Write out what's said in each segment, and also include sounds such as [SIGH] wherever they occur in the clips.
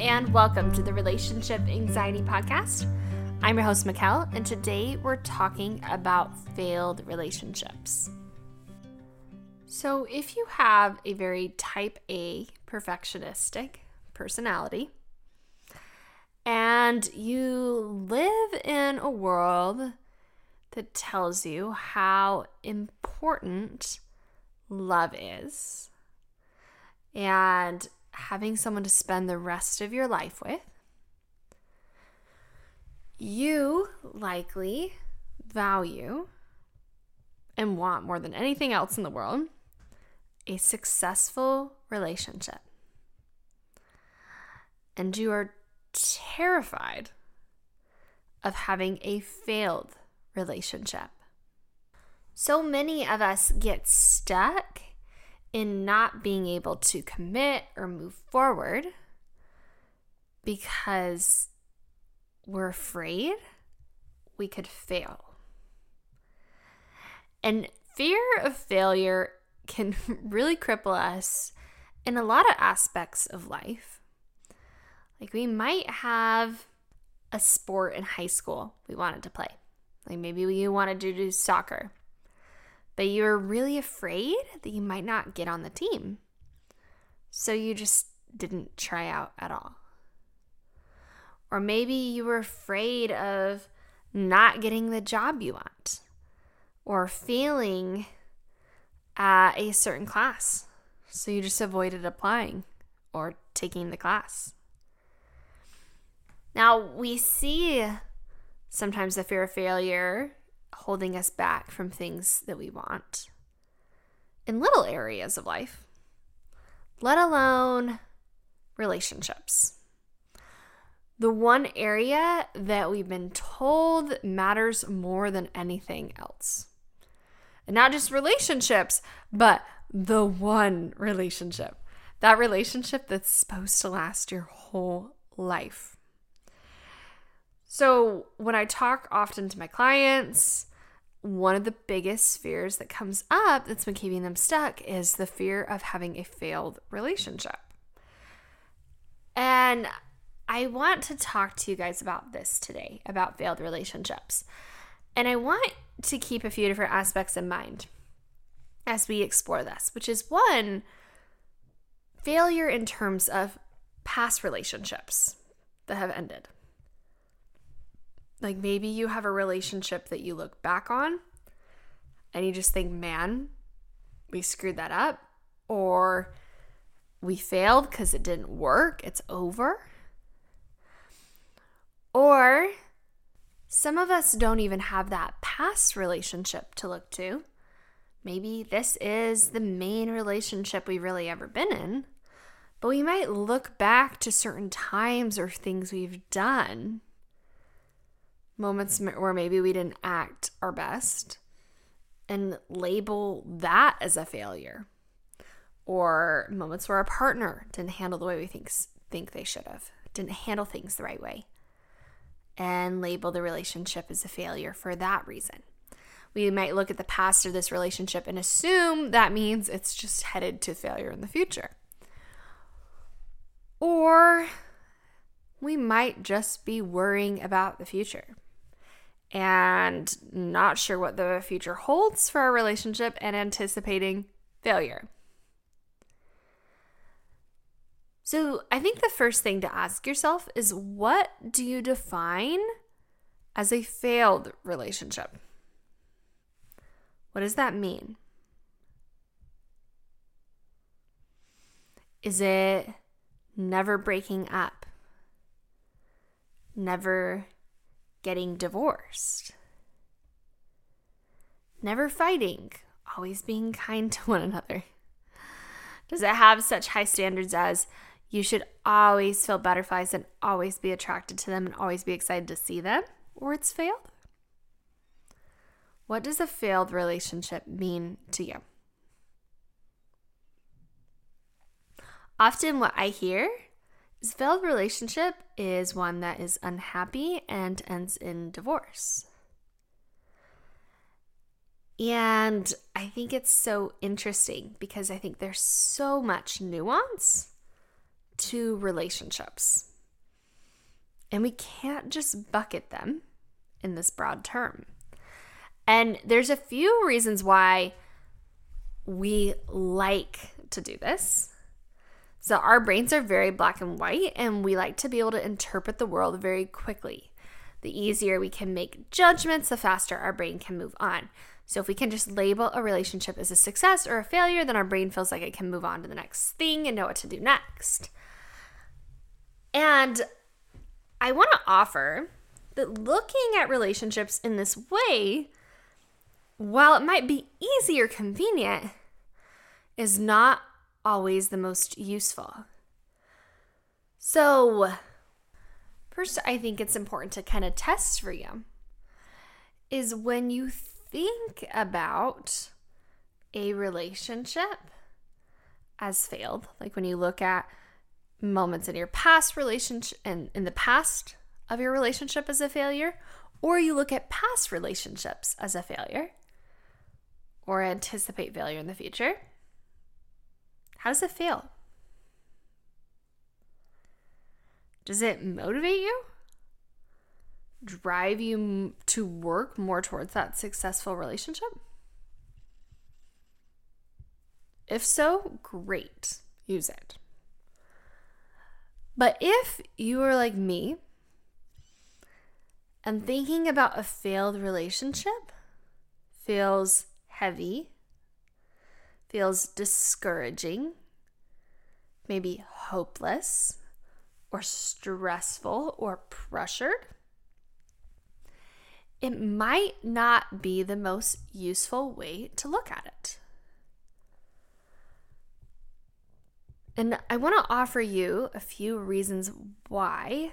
and welcome to the Relationship Anxiety Podcast. I'm your host, Mikkel, and today we're talking about failed relationships. So, if you have a very type A perfectionistic personality and you live in a world that tells you how important love is and having someone to spend the rest of your life with, you likely value and want more than anything else in the world a successful relationship. And you are terrified of having a failed relationship. So many of us get stuck in not being able to commit or move forward because we're afraid we could fail. And fear of failure can [LAUGHS] really cripple us in a lot of aspects of life. Like we might have a sport in high school we wanted to play. Like maybe you wanted to do soccer but you were really afraid that you might not get on the team. So you just didn't try out at all. Or maybe you were afraid of not getting the job you want or failing at a certain class. So you just avoided applying or taking the class. Now, we see sometimes the fear of failure holding us back from things that we want in little areas of life, let alone relationships. The one area that we've been told matters more than anything else. And not just relationships, but the one relationship. That relationship that's supposed to last your whole life. So, when I talk often to my clients, one of the biggest fears that comes up that's been keeping them stuck is the fear of having a failed relationship. And I want to talk to you guys about this today about failed relationships. And I want to keep a few different aspects in mind as we explore this, which is one, failure in terms of past relationships that have ended. Like maybe you have a relationship that you look back on and you just think, man, we screwed that up. Or we failed because it didn't work, it's over. Or some of us don't even have that past relationship to look to. Maybe this is the main relationship we've really ever been in, but we might look back to certain times or things we've done moments where maybe we didn't act our best and label that as a failure. Or moments where our partner didn't handle the way we think think they should have didn't handle things the right way and label the relationship as a failure for that reason. We might look at the past of this relationship and assume that means it's just headed to failure in the future. Or we might just be worrying about the future and not sure what the future holds for our relationship and anticipating failure. So, I think the first thing to ask yourself is what do you define as a failed relationship? What does that mean? Is it never breaking up? Never getting divorced. Never fighting, always being kind to one another. Does it have such high standards as you should always feel butterflies and always be attracted to them and always be excited to see them? Or it's failed? What does a failed relationship mean to you? Often, what I hear is failed relationship is one that is unhappy and ends in divorce. And I think it's so interesting because I think there's so much nuance to relationships. And we can't just bucket them in this broad term. And there's a few reasons why we like to do this. So, our brains are very black and white, and we like to be able to interpret the world very quickly. The easier we can make judgments, the faster our brain can move on. So, if we can just label a relationship as a success or a failure, then our brain feels like it can move on to the next thing and know what to do next. And I want to offer that looking at relationships in this way, while it might be easy or convenient, is not always the most useful. So, first, I think it's important to kind of test for you is when you think about a relationship as failed, like when you look at moments in your past relationship and in the past of your relationship as a failure, or you look at past relationships as a failure, or anticipate failure in the future how does it feel? Does it motivate you? Drive you to work more towards that successful relationship? If so, great. Use it. But if you are like me and thinking about a failed relationship feels heavy feels discouraging, maybe hopeless, or stressful, or pressured, it might not be the most useful way to look at it. And I want to offer you a few reasons why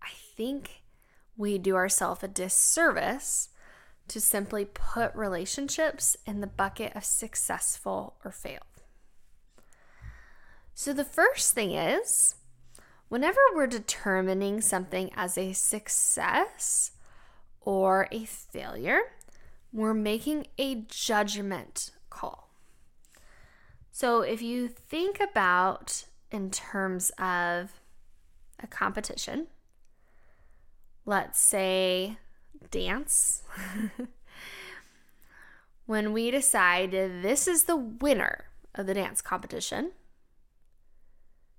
I think we do ourselves a disservice to simply put relationships in the bucket of successful or failed. So, the first thing is whenever we're determining something as a success or a failure, we're making a judgment call. So, if you think about in terms of a competition, let's say dance, [LAUGHS] when we decide this is the winner of the dance competition,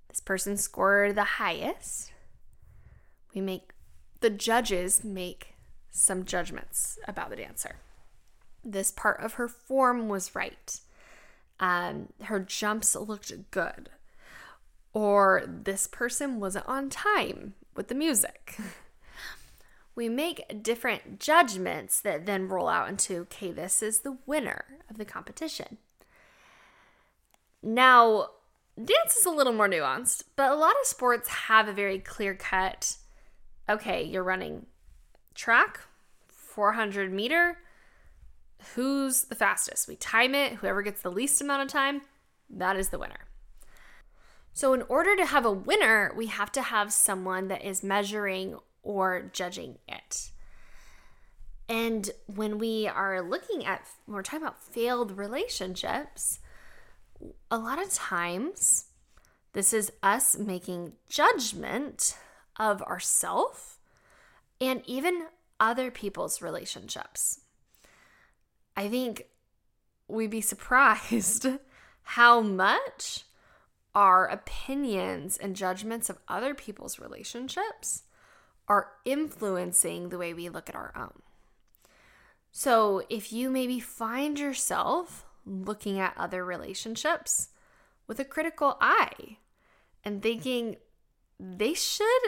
this person scored the highest, we make the judges make some judgments about the dancer. This part of her form was right. Um, her jumps looked good. Or this person wasn't on time with the music. [LAUGHS] we make different judgments that then roll out into okay, this is the winner of the competition. Now, dance is a little more nuanced, but a lot of sports have a very clear cut okay, you're running track, 400 meter. Who's the fastest? We time it. Whoever gets the least amount of time, that is the winner. So, in order to have a winner, we have to have someone that is measuring or judging it. And when we are looking at, when we're talking about failed relationships, a lot of times this is us making judgment of ourself and even other people's relationships. I think we'd be surprised [LAUGHS] how much our opinions and judgments of other people's relationships are influencing the way we look at our own. So, if you maybe find yourself looking at other relationships with a critical eye and thinking they should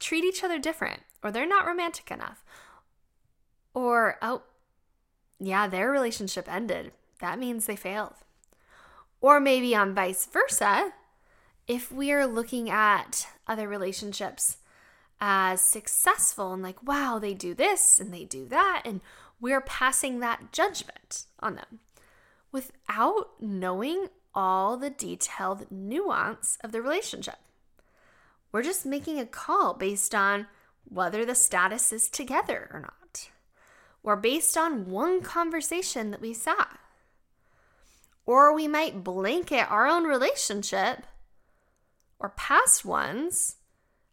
treat each other different, or they're not romantic enough, or, oh, yeah, their relationship ended. That means they failed. Or maybe on vice versa, if we are looking at other relationships as successful and like, wow, they do this and they do that. And we're passing that judgment on them without knowing all the detailed nuance of the relationship. We're just making a call based on whether the status is together or not, or based on one conversation that we saw. Or we might blanket our own relationship or past ones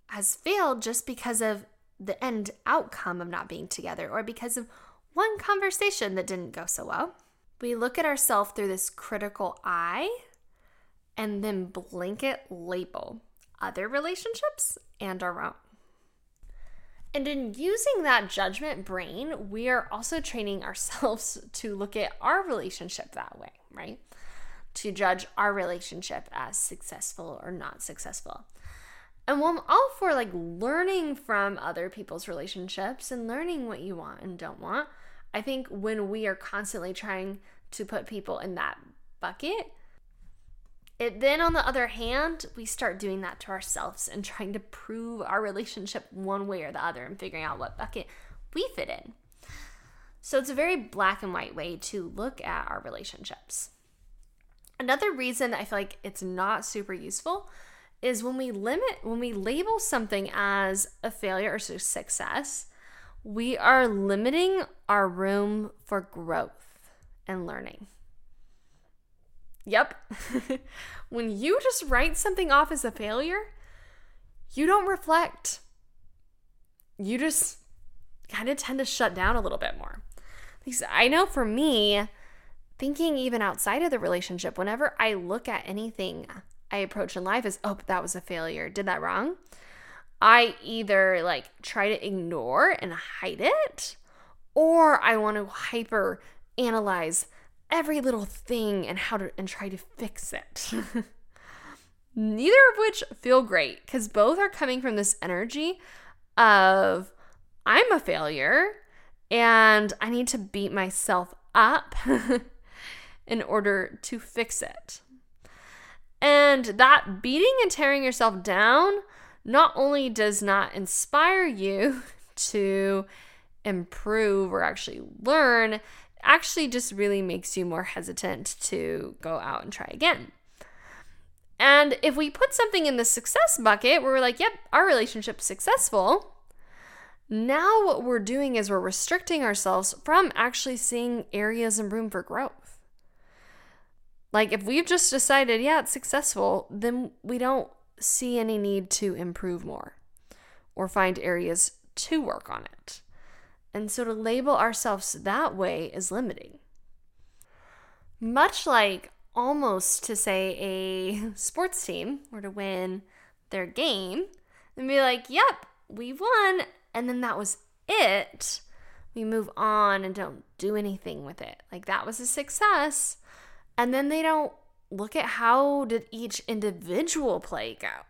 has failed just because of the end outcome of not being together or because of one conversation that didn't go so well. We look at ourselves through this critical eye and then blanket label other relationships and our own. And in using that judgment brain, we are also training [LAUGHS] ourselves to look at our relationship that way, right? To judge our relationship as successful or not successful. And while I'm all for like learning from other people's relationships and learning what you want and don't want, I think when we are constantly trying to put people in that bucket, it then on the other hand, we start doing that to ourselves and trying to prove our relationship one way or the other and figuring out what bucket we fit in. So it's a very black and white way to look at our relationships. Another reason I feel like it's not super useful is when we limit, when we label something as a failure or success, we are limiting our room for growth and learning. Yep. [LAUGHS] when you just write something off as a failure, you don't reflect. You just kind of tend to shut down a little bit more. Because I know for me, thinking even outside of the relationship, whenever I look at anything I approach in life is, oh, that was a failure, did that wrong, I either like try to ignore and hide it, or I want to hyper analyze every little thing and how to and try to fix it. [LAUGHS] Neither of which feel great because both are coming from this energy of I'm a failure and I need to beat myself up [LAUGHS] in order to fix it. And that beating and tearing yourself down not only does not inspire you [LAUGHS] to improve or actually learn, actually just really makes you more hesitant to go out and try again. And if we put something in the success bucket where we're like, yep, our relationship's successful, now what we're doing is we're restricting ourselves from actually seeing areas and room for growth. Like if we've just decided, yeah, it's successful, then we don't see any need to improve more or find areas to work on it. And so to label ourselves that way is limiting. Much like almost to say a sports team were to win their game and be like, yep, we won. And then that was it. We move on and don't do anything with it. Like that was a success. And then they don't look at how did each individual play go?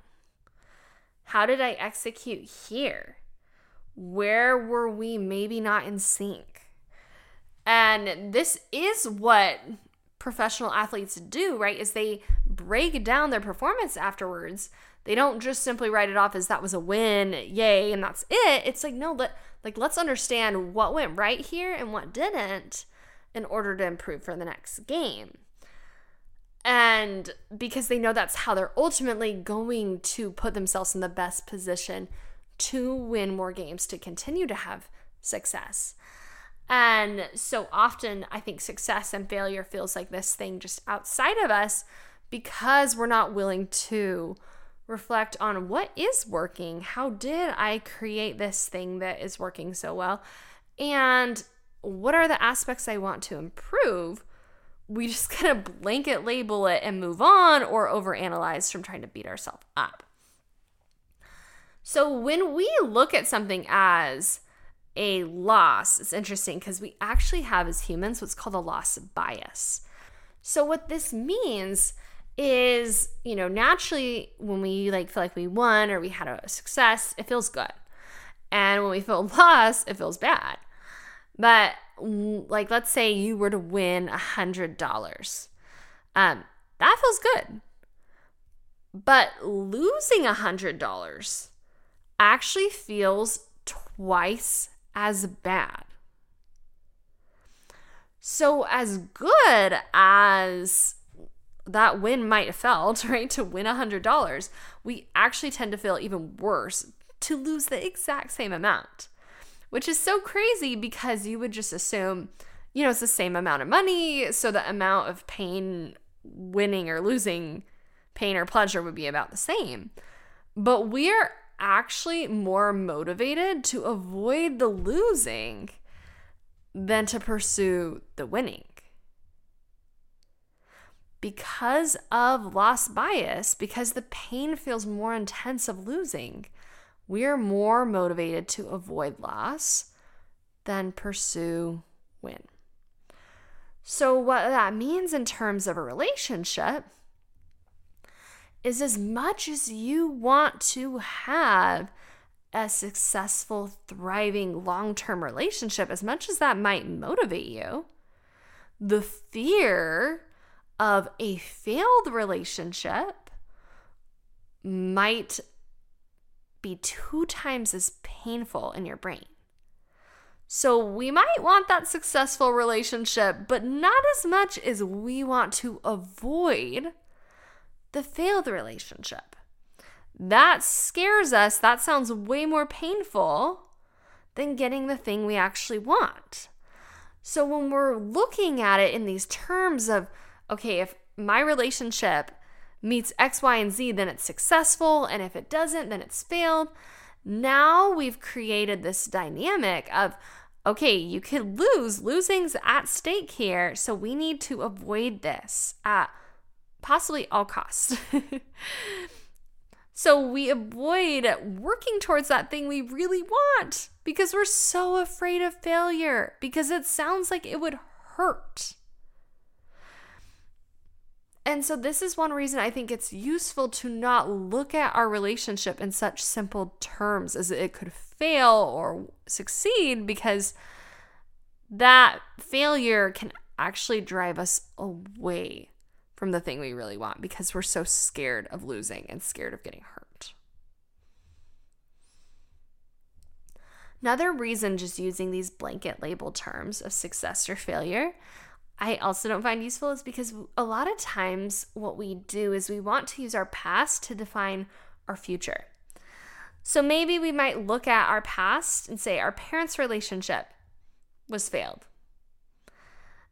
How did I execute here? where were we maybe not in sync? And this is what professional athletes do, right? Is they break down their performance afterwards. They don't just simply write it off as that was a win, yay, and that's it. It's like no, let like let's understand what went right here and what didn't in order to improve for the next game. And because they know that's how they're ultimately going to put themselves in the best position to win more games to continue to have success. And so often, I think success and failure feels like this thing just outside of us because we're not willing to reflect on what is working. How did I create this thing that is working so well? And what are the aspects I want to improve? We just [LAUGHS] kind of blanket label it and move on or overanalyze from trying to beat ourselves up. So when we look at something as a loss, it's interesting because we actually have as humans what's called a loss bias. So what this means is, you know, naturally when we like feel like we won or we had a success, it feels good. And when we feel [LAUGHS] loss, it feels bad. But like let's say you were to win a hundred dollars. Um, that feels good. But losing a hundred dollars actually feels twice as bad. So, as good as that win might have felt, [LAUGHS] right, to win a $100, we actually tend to feel even worse to lose the exact same amount, which is so crazy because you would just assume, you know, it's the same amount of money. So, the amount of pain winning or losing, pain or pleasure would be about the same. But we're actually more motivated to avoid the losing than to pursue the winning. Because of loss bias, because the pain feels more intense of losing, we're more motivated to avoid loss than pursue win. So, what that means in terms of a relationship is as much as you want to have a successful, thriving, long term relationship, as much as that might motivate you, the fear of a failed relationship might be two times as painful in your brain. So we might want that successful relationship, but not as much as we want to avoid the failed relationship. That scares us. That sounds way more painful than getting the thing we actually want. So when we're looking at it in these terms of, okay, if my relationship meets X, Y, and Z, then it's successful. And if it doesn't, then it's failed. Now we've created this dynamic of, okay, you could lose. Losing's at stake here. So we need to avoid this at possibly all costs. [LAUGHS] so we avoid working towards that thing we really want because we're so afraid of failure, because it sounds like it would hurt. And so, this is one reason I think it's useful to not look at our relationship in such simple terms as it could fail or succeed, because that failure can actually drive us away from the thing we really want because we're so scared of losing and scared of getting hurt. Another reason just using these blanket label terms of success or failure, I also don't find useful is because a lot of times what we do is we want to use our past to define our future. So maybe we might look at our past and say our parents' relationship was failed.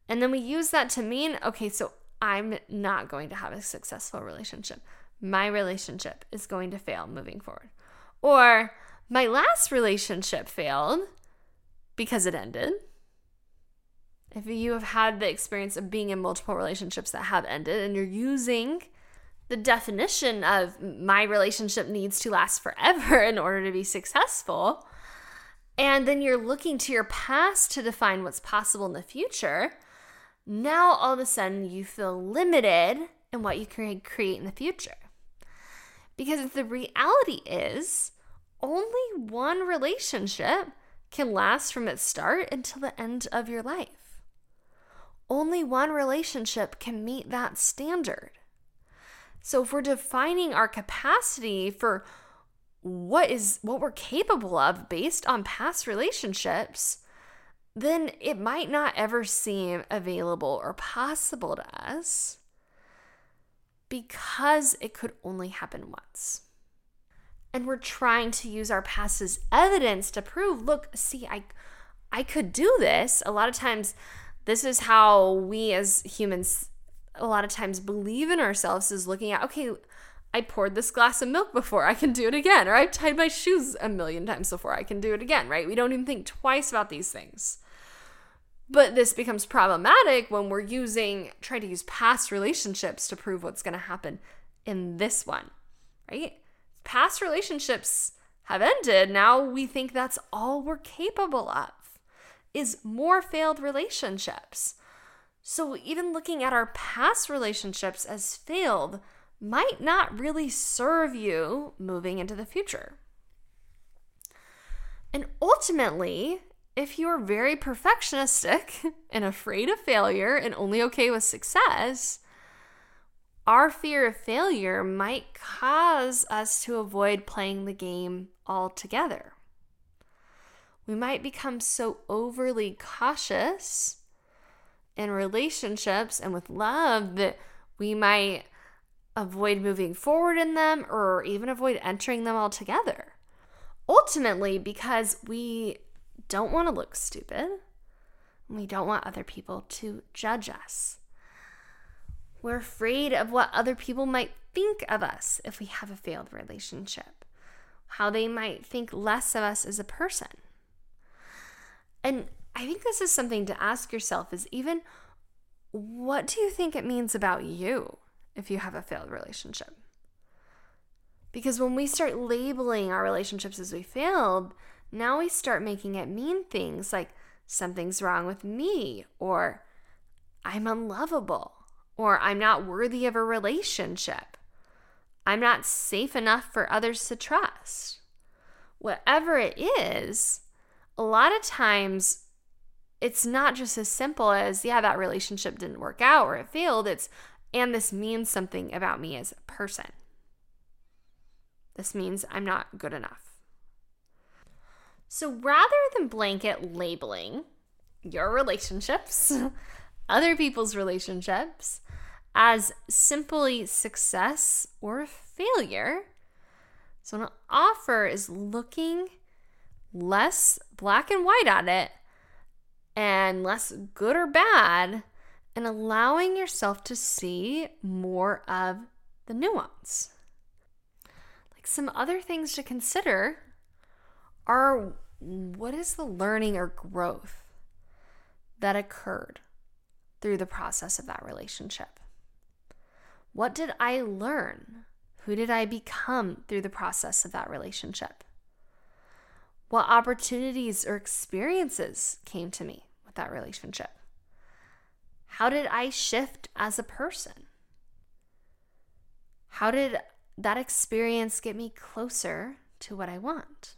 And then we use that to mean, okay, so I'm not going to have a successful relationship. My relationship is going to fail moving forward. Or my last relationship failed because it ended. If you have had the experience of being in multiple relationships that have ended and you're using the definition of my relationship needs to last forever [LAUGHS] in order to be successful, and then you're looking to your past to define what's possible in the future, now all of a sudden you feel limited in what you can create in the future. Because the reality is, only one relationship can last from its start until the end of your life. Only one relationship can meet that standard. So if we're defining our capacity for what is what we're capable of based on past relationships, then it might not ever seem available or possible to us because it could only happen once. And we're trying to use our past as evidence to prove, look, see, I I could do this. A lot of times this is how we as humans a lot of times believe in ourselves is looking at, okay, I poured this glass of milk before, I can do it again. Or I've tied my shoes a million times before, I can do it again, right? We don't even think twice about these things. But this becomes problematic when we're using, trying to use past relationships to prove what's going to happen in this one, right? Past relationships have ended. Now we think that's all we're capable of is more failed relationships. So even looking at our past relationships as failed might not really serve you moving into the future. And ultimately, if you're very perfectionistic [LAUGHS] and afraid of failure and only okay with success, our fear of failure might cause us to avoid playing the game altogether. We might become so overly cautious in relationships and with love that we might avoid moving forward in them or even avoid entering them altogether. Ultimately, because we don't want to look stupid. We don't want other people to judge us. We're afraid of what other people might think of us if we have a failed relationship. how they might think less of us as a person. And I think this is something to ask yourself is even what do you think it means about you if you have a failed relationship? Because when we start labeling our relationships as we failed, now we start making it mean things like something's wrong with me, or I'm unlovable, or I'm not worthy of a relationship. I'm not safe enough for others to trust. Whatever it is, a lot of times it's not just as simple as, yeah, that relationship didn't work out or it failed. It's, and this means something about me as a person. This means I'm not good enough. So rather than blanket labeling your relationships, [LAUGHS] other people's relationships, as simply success or failure, so an offer is looking less black and white at it and less good or bad and allowing yourself to see more of the nuance Like some other things to consider are what is the learning or growth that occurred through the process of that relationship? What did I learn? Who did I become through the process of that relationship? What opportunities or experiences came to me with that relationship? How did I shift as a person? How did that experience get me closer to what I want?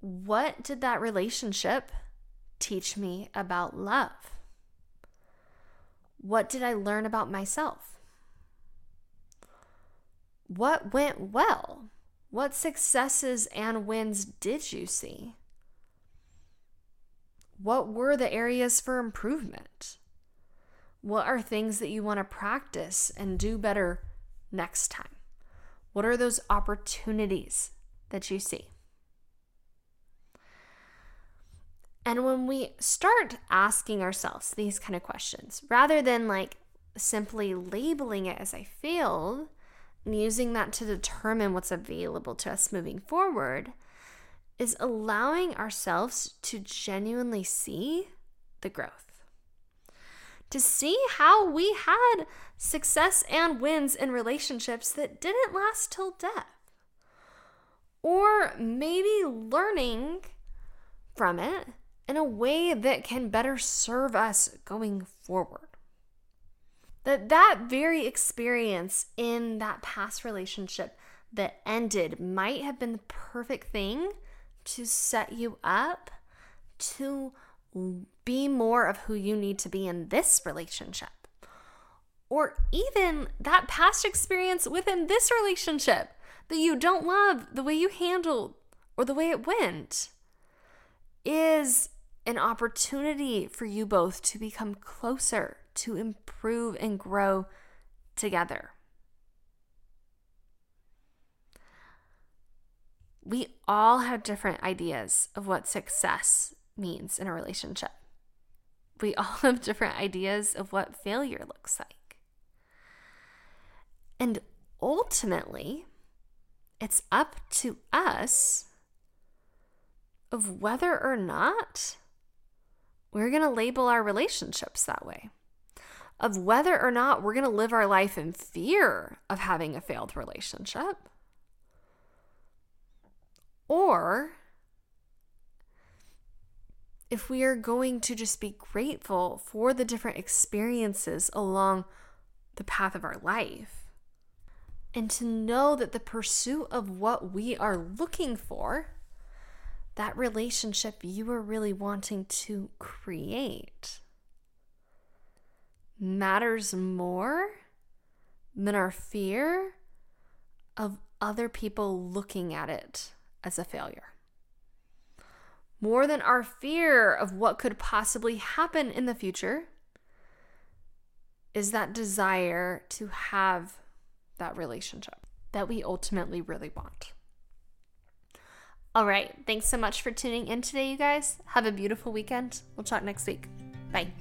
What did that relationship teach me about love? What did I learn about myself? What went well? What successes and wins did you see? What were the areas for improvement? What are things that you want to practice and do better next time? What are those opportunities that you see? And when we start asking ourselves these kind of questions, rather than like simply labeling it as I failed and using that to determine what's available to us moving forward, is allowing ourselves to genuinely see the growth to see how we had success and wins in relationships that didn't last till death. Or maybe learning from it in a way that can better serve us going forward. That that very experience in that past relationship that ended might have been the perfect thing to set you up to be more of who you need to be in this relationship. Or even that past experience within this relationship that you don't love the way you handled or the way it went is an opportunity for you both to become closer, to improve and grow together. We all have different ideas of what success means in a relationship. We [LAUGHS] all have different ideas of what failure looks like. And ultimately, it's up to us of whether or not we're going to label our relationships that way, of whether or not we're going to live our life in fear of having a failed relationship, or if we are going to just be grateful for the different experiences along the path of our life, and to know that the pursuit of what we are looking for, that relationship you are really wanting to create, matters more than our fear of other people looking at it as a failure more than our fear of what could possibly happen in the future, is that desire to have that relationship that we ultimately really want. All right. Thanks so much for tuning in today, you guys. Have a beautiful weekend. We'll talk next week. Bye.